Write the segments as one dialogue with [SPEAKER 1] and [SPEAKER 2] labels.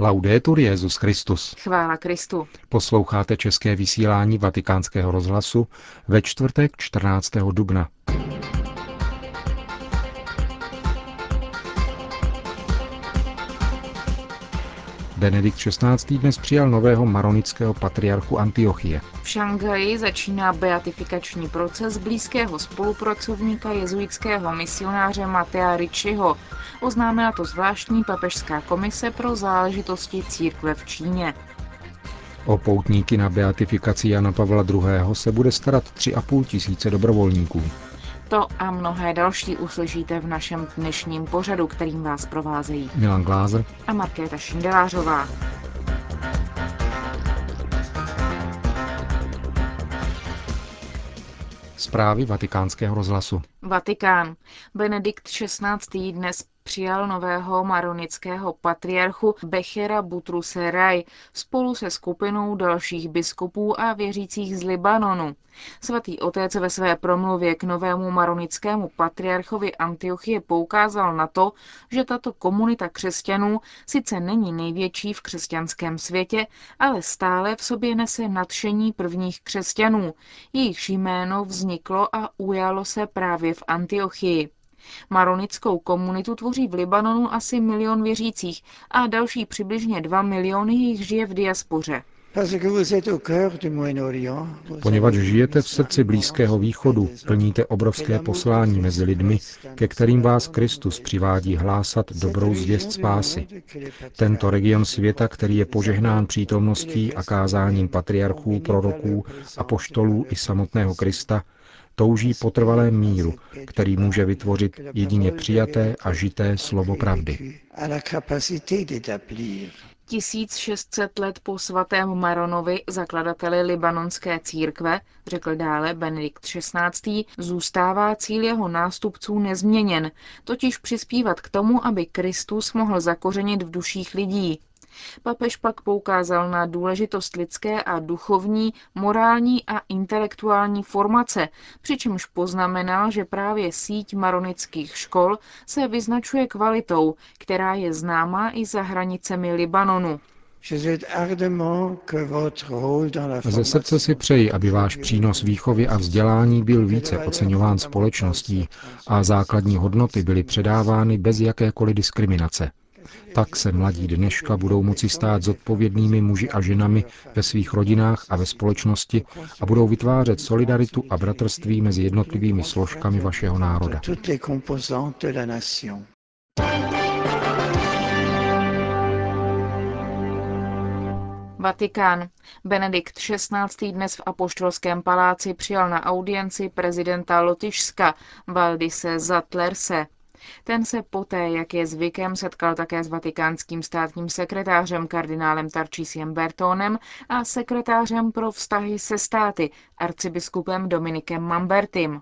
[SPEAKER 1] Laudetur Jezus Christus.
[SPEAKER 2] Chvála Kristu.
[SPEAKER 1] Posloucháte české vysílání Vatikánského rozhlasu ve čtvrtek 14. dubna. Benedikt XVI. dnes přijal nového maronického patriarchu Antiochie.
[SPEAKER 2] V Šanghaji začíná beatifikační proces blízkého spolupracovníka jezuitského misionáře Matea Richiho. Oznámila to zvláštní papežská komise pro záležitosti církve v Číně.
[SPEAKER 1] O poutníky na beatifikaci Jana Pavla II. se bude starat 3,5 tisíce dobrovolníků.
[SPEAKER 2] To a mnohé další uslyšíte v našem dnešním pořadu, kterým vás provázejí
[SPEAKER 1] Milan Glázer
[SPEAKER 2] a Markéta Šindelářová.
[SPEAKER 1] Zprávy vatikánského rozhlasu.
[SPEAKER 2] Vatikán. Benedikt XVI. dnes přijal nového maronického patriarchu Bechera Butruse Raj spolu se skupinou dalších biskupů a věřících z Libanonu. Svatý otec ve své promluvě k novému maronickému patriarchovi Antiochie poukázal na to, že tato komunita křesťanů sice není největší v křesťanském světě, ale stále v sobě nese nadšení prvních křesťanů. Jejich jméno vzniklo a ujalo se právě v Antiochii. Maronickou komunitu tvoří v Libanonu asi milion věřících a další přibližně 2 miliony jich žije v diaspoře.
[SPEAKER 1] Poněvadž žijete v srdci Blízkého východu, plníte obrovské poslání mezi lidmi, ke kterým vás Kristus přivádí hlásat dobrou zvěst spásy. Tento region světa, který je požehnán přítomností a kázáním patriarchů, proroků a poštolů i samotného Krista, touží po trvalém míru, který může vytvořit jedině přijaté a žité slovo pravdy.
[SPEAKER 2] 1600 let po svatém Maronovi, zakladateli libanonské církve, řekl dále Benedikt XVI., zůstává cíl jeho nástupců nezměněn, totiž přispívat k tomu, aby Kristus mohl zakořenit v duších lidí, Papež pak poukázal na důležitost lidské a duchovní, morální a intelektuální formace, přičemž poznamenal, že právě síť maronických škol se vyznačuje kvalitou, která je známá i za hranicemi Libanonu.
[SPEAKER 1] Ze srdce si přeji, aby váš přínos výchovy a vzdělání byl více oceňován společností a základní hodnoty byly předávány bez jakékoliv diskriminace. Tak se mladí dneška budou moci stát zodpovědnými muži a ženami ve svých rodinách a ve společnosti a budou vytvářet solidaritu a bratrství mezi jednotlivými složkami vašeho národa.
[SPEAKER 2] Vatikán. Benedikt XVI. dnes v Apoštolském paláci přijal na audienci prezidenta Lotyšska Valdise Zatlerse. Ten se poté, jak je zvykem, setkal také s vatikánským státním sekretářem kardinálem Tarčísiem Bertónem a sekretářem pro vztahy se státy arcibiskupem Dominikem Mambertim.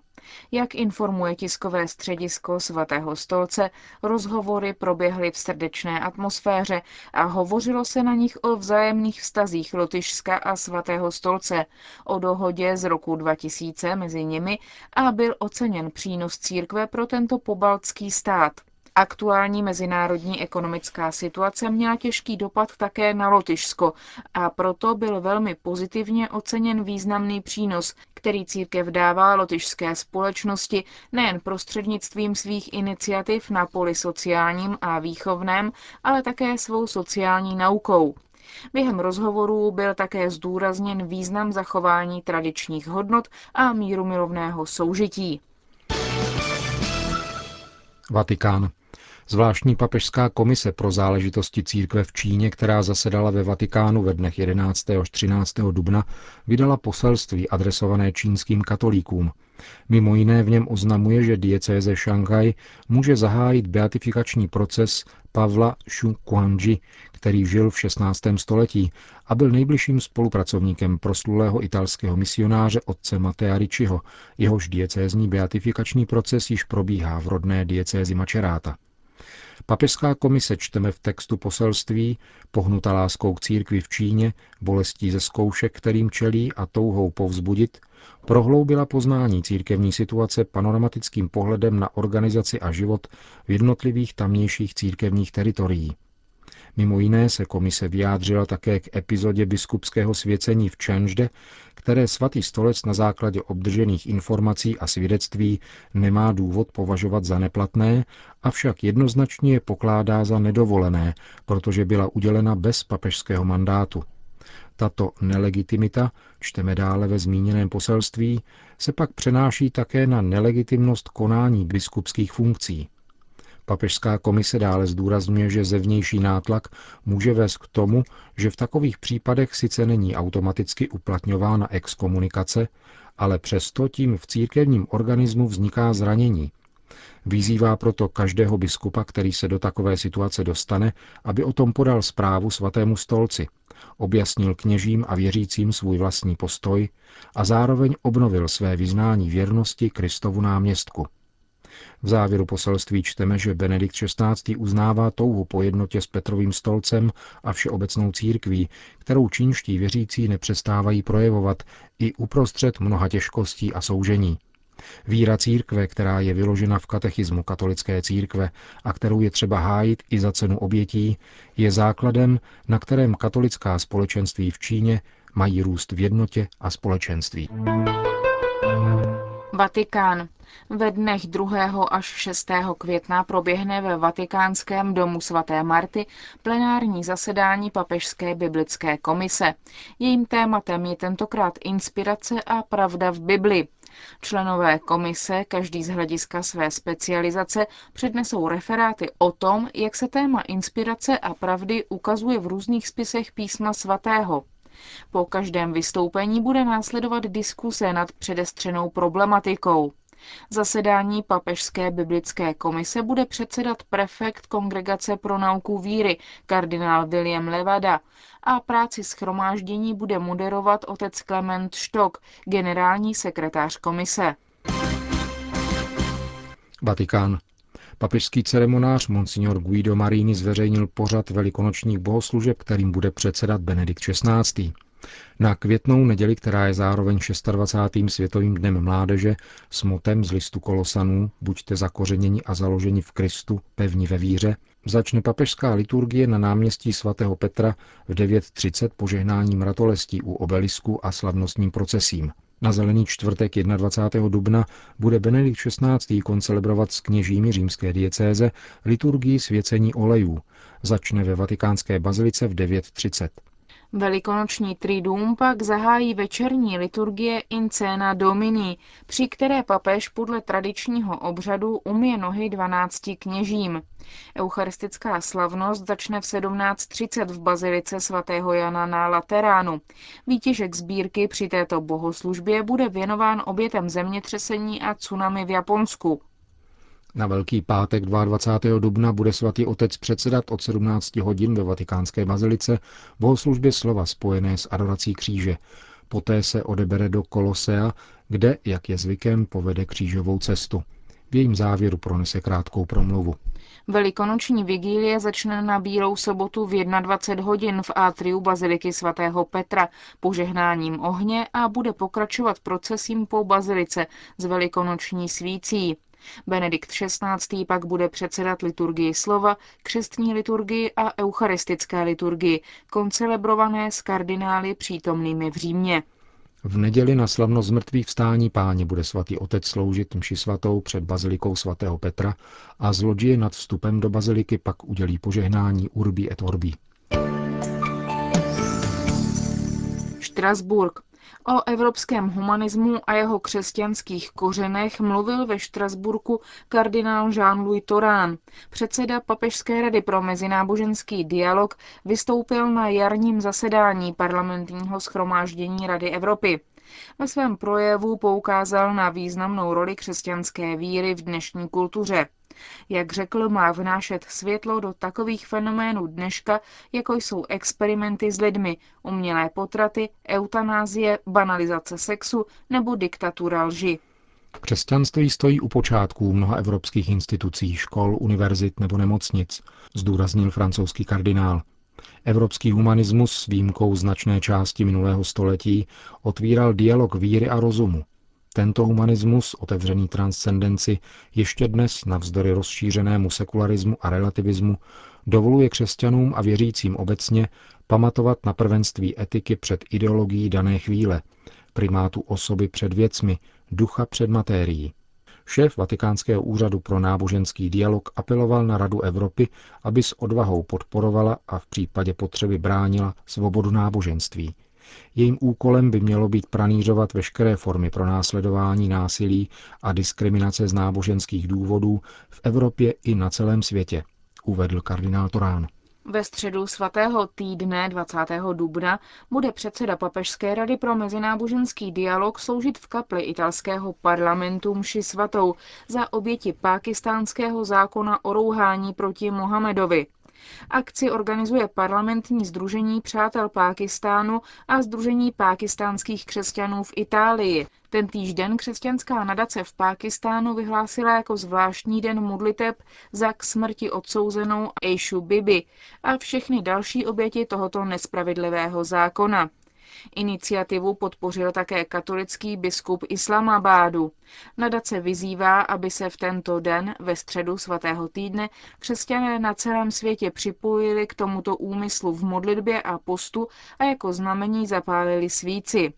[SPEAKER 2] Jak informuje tiskové středisko svatého stolce, rozhovory proběhly v srdečné atmosféře a hovořilo se na nich o vzájemných vztazích Lotyšska a svatého stolce, o dohodě z roku 2000 mezi nimi a byl oceněn přínos církve pro tento pobaltský stát. Aktuální mezinárodní ekonomická situace měla těžký dopad také na Lotyšsko a proto byl velmi pozitivně oceněn významný přínos, který církev dává lotyšské společnosti nejen prostřednictvím svých iniciativ na poli sociálním a výchovném, ale také svou sociální naukou. Během rozhovorů byl také zdůrazněn význam zachování tradičních hodnot a míru milovného soužití.
[SPEAKER 1] Vatikán. Zvláštní papežská komise pro záležitosti církve v Číně, která zasedala ve Vatikánu ve dnech 11. až 13. dubna, vydala poselství adresované čínským katolíkům. Mimo jiné v něm oznamuje, že diecéze Šanghaj může zahájit beatifikační proces Pavla Shu Kuanji, který žil v 16. století a byl nejbližším spolupracovníkem proslulého italského misionáře otce Matea Ricciho, jehož diecézní beatifikační proces již probíhá v rodné diecézi Mačeráta. Papežská komise čteme v textu poselství, pohnuta láskou k církvi v Číně, bolestí ze zkoušek, kterým čelí a touhou povzbudit, prohloubila poznání církevní situace panoramatickým pohledem na organizaci a život v jednotlivých tamnějších církevních teritorií. Mimo jiné se komise vyjádřila také k epizodě biskupského svěcení v Čenžde, které svatý stolec na základě obdržených informací a svědectví nemá důvod považovat za neplatné, avšak jednoznačně je pokládá za nedovolené, protože byla udělena bez papežského mandátu. Tato nelegitimita, čteme dále ve zmíněném poselství, se pak přenáší také na nelegitimnost konání biskupských funkcí. Papežská komise dále zdůrazňuje, že zevnější nátlak může vést k tomu, že v takových případech sice není automaticky uplatňována exkomunikace, ale přesto tím v církevním organismu vzniká zranění. Vyzývá proto každého biskupa, který se do takové situace dostane, aby o tom podal zprávu svatému stolci, objasnil kněžím a věřícím svůj vlastní postoj a zároveň obnovil své vyznání věrnosti Kristovu náměstku. V závěru poselství čteme, že Benedikt XVI. uznává touhu po jednotě s Petrovým stolcem a všeobecnou církví, kterou čínští věřící nepřestávají projevovat i uprostřed mnoha těžkostí a soužení. Víra církve, která je vyložena v katechismu katolické církve a kterou je třeba hájit i za cenu obětí, je základem, na kterém katolická společenství v Číně mají růst v jednotě a společenství.
[SPEAKER 2] Vatikán. Ve dnech 2. až 6. května proběhne ve Vatikánském domu svaté Marty plenární zasedání Papežské biblické komise. Jejím tématem je tentokrát inspirace a pravda v Bibli. Členové komise, každý z hlediska své specializace, přednesou referáty o tom, jak se téma inspirace a pravdy ukazuje v různých spisech písma svatého. Po každém vystoupení bude následovat diskuse nad předestřenou problematikou. Zasedání Papežské biblické komise bude předsedat prefekt Kongregace pro nauku víry, kardinál William Levada, a práci schromáždění bude moderovat otec Klement Štok, generální sekretář komise.
[SPEAKER 1] Vatikán. Papežský ceremonář Monsignor Guido Marini zveřejnil pořad velikonočních bohoslužeb, kterým bude předsedat Benedikt XVI. Na květnou neděli, která je zároveň 26. světovým dnem mládeže, s motem z listu Kolosanů, buďte zakořeněni a založeni v Kristu, pevni ve víře, začne papežská liturgie na náměstí svatého Petra v 9.30 požehnáním ratolestí u obelisku a slavnostním procesím. Na zelený čtvrtek 21. dubna bude Benedikt XVI. koncelebrovat s kněžími římské diecéze liturgii svěcení olejů. Začne ve vatikánské bazilice v 9.30.
[SPEAKER 2] Velikonoční triduum pak zahájí večerní liturgie In Cena Domini, při které papež podle tradičního obřadu umije nohy dvanácti kněžím. Eucharistická slavnost začne v 17.30 v bazilice svatého Jana na Lateránu. Výtěžek sbírky při této bohoslužbě bude věnován obětem zemětřesení a tsunami v Japonsku.
[SPEAKER 1] Na Velký pátek 22. dubna bude svatý otec předsedat od 17 hodin ve vatikánské bazilice bohoslužbě slova spojené s adorací kříže. Poté se odebere do Kolosea, kde, jak je zvykem, povede křížovou cestu. V jejím závěru pronese krátkou promluvu.
[SPEAKER 2] Velikonoční vigílie začne na Bílou sobotu v 21 hodin v atriu Baziliky svatého Petra požehnáním ohně a bude pokračovat procesím po bazilice z velikonoční svící. Benedikt XVI. pak bude předsedat liturgii slova, křestní liturgii a eucharistické liturgii, koncelebrované s kardinály přítomnými v Římě.
[SPEAKER 1] V neděli na slavnost zmrtvých vstání páně bude svatý otec sloužit mši svatou před bazilikou svatého Petra a z loďie nad vstupem do baziliky pak udělí požehnání Urbi et Orbi.
[SPEAKER 2] Štrasburg. O evropském humanismu a jeho křesťanských kořenech mluvil ve Štrasburku kardinál Jean-Louis Torán. Předseda Papežské rady pro mezináboženský dialog vystoupil na jarním zasedání parlamentního schromáždění Rady Evropy. Ve svém projevu poukázal na významnou roli křesťanské víry v dnešní kultuře. Jak řekl, má vnášet světlo do takových fenoménů dneška, jako jsou experimenty s lidmi, umělé potraty, eutanázie, banalizace sexu nebo diktatura lži.
[SPEAKER 1] Křesťanství stojí u počátků mnoha evropských institucí, škol, univerzit nebo nemocnic, zdůraznil francouzský kardinál. Evropský humanismus s výjimkou značné části minulého století otvíral dialog víry a rozumu, tento humanismus, otevřený transcendenci, ještě dnes, navzdory rozšířenému sekularismu a relativismu, Dovoluje křesťanům a věřícím obecně pamatovat na prvenství etiky před ideologií dané chvíle, primátu osoby před věcmi, ducha před matérií. Šéf Vatikánského úřadu pro náboženský dialog apeloval na Radu Evropy, aby s odvahou podporovala a v případě potřeby bránila svobodu náboženství. Jejím úkolem by mělo být pranířovat veškeré formy pronásledování násilí a diskriminace z náboženských důvodů v Evropě i na celém světě, uvedl kardinál Torán.
[SPEAKER 2] Ve středu svatého týdne 20. dubna bude předseda Papežské rady pro mezináboženský dialog sloužit v kapli italského parlamentu mši svatou za oběti pákistánského zákona o rouhání proti Mohamedovi. Akci organizuje parlamentní združení Přátel Pákistánu a Združení pákistánských křesťanů v Itálii. Ten den křesťanská nadace v Pákistánu vyhlásila jako zvláštní den modliteb za k smrti odsouzenou Eishu Bibi a všechny další oběti tohoto nespravedlivého zákona. Iniciativu podpořil také katolický biskup Islamabádu. Nadace vyzývá, aby se v tento den, ve středu svatého týdne, křesťané na celém světě připojili k tomuto úmyslu v modlitbě a postu a jako znamení zapálili svíci.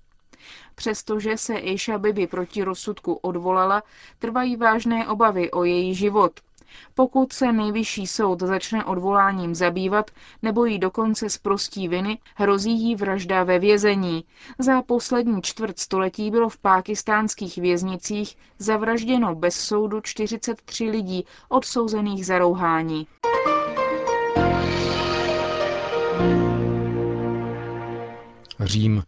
[SPEAKER 2] Přestože se Isha Bibi proti rozsudku odvolala, trvají vážné obavy o její život. Pokud se nejvyšší soud začne odvoláním zabývat nebo jí dokonce zprostí viny, hrozí jí vražda ve vězení. Za poslední čtvrt století bylo v pákistánských věznicích zavražděno bez soudu 43 lidí odsouzených za rouhání.
[SPEAKER 1] Řím.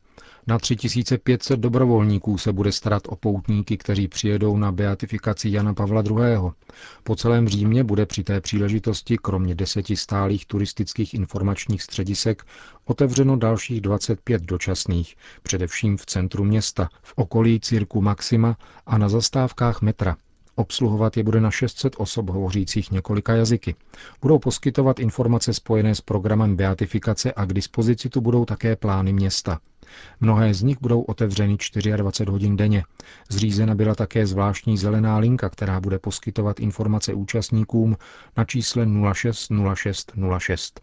[SPEAKER 1] Na 3500 dobrovolníků se bude starat o poutníky, kteří přijedou na beatifikaci Jana Pavla II. Po celém Římě bude při té příležitosti, kromě deseti stálých turistických informačních středisek, otevřeno dalších 25 dočasných, především v centru města, v okolí Cirku Maxima a na zastávkách metra. Obsluhovat je bude na 600 osob hovořících několika jazyky. Budou poskytovat informace spojené s programem beatifikace a k dispozici tu budou také plány města. Mnohé z nich budou otevřeny 24 hodin denně. Zřízena byla také zvláštní zelená linka, která bude poskytovat informace účastníkům na čísle 060606.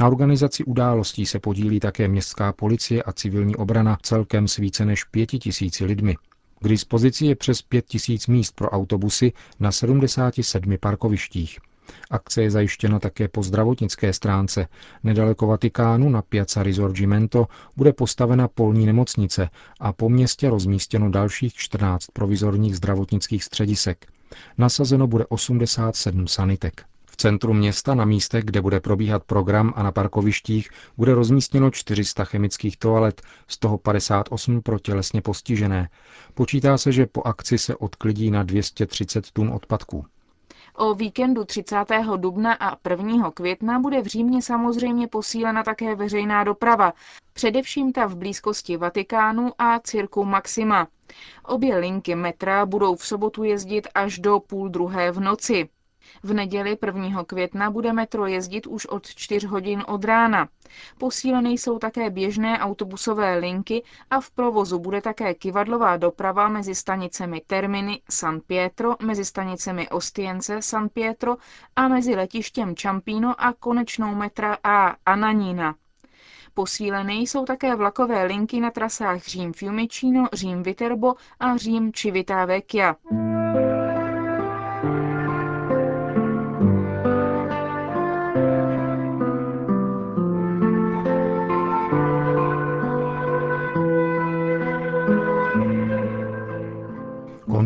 [SPEAKER 1] Na organizaci událostí se podílí také městská policie a civilní obrana celkem s více než pěti tisíci lidmi. K dispozici je přes 5000 míst pro autobusy na 77 parkovištích. Akce je zajištěna také po zdravotnické stránce. Nedaleko Vatikánu na Piazza Risorgimento bude postavena polní nemocnice a po městě rozmístěno dalších 14 provizorních zdravotnických středisek. Nasazeno bude 87 sanitek. Centru města na místech, kde bude probíhat program a na parkovištích, bude rozmístěno 400 chemických toalet, z toho 58 pro tělesně postižené. Počítá se, že po akci se odklidí na 230 tun odpadků.
[SPEAKER 2] O víkendu 30. dubna a 1. května bude v Římě samozřejmě posílena také veřejná doprava, především ta v blízkosti Vatikánu a Cirku Maxima. Obě linky metra budou v sobotu jezdit až do půl druhé v noci. V neděli 1. května bude metro jezdit už od 4 hodin od rána. Posíleny jsou také běžné autobusové linky a v provozu bude také kivadlová doprava mezi stanicemi Terminy San Pietro, mezi stanicemi Ostience San Pietro a mezi letištěm Čampino a konečnou metra A Ananína. Posíleny jsou také vlakové linky na trasách Řím Fiumicino, Řím Viterbo a Řím Civitavecchia.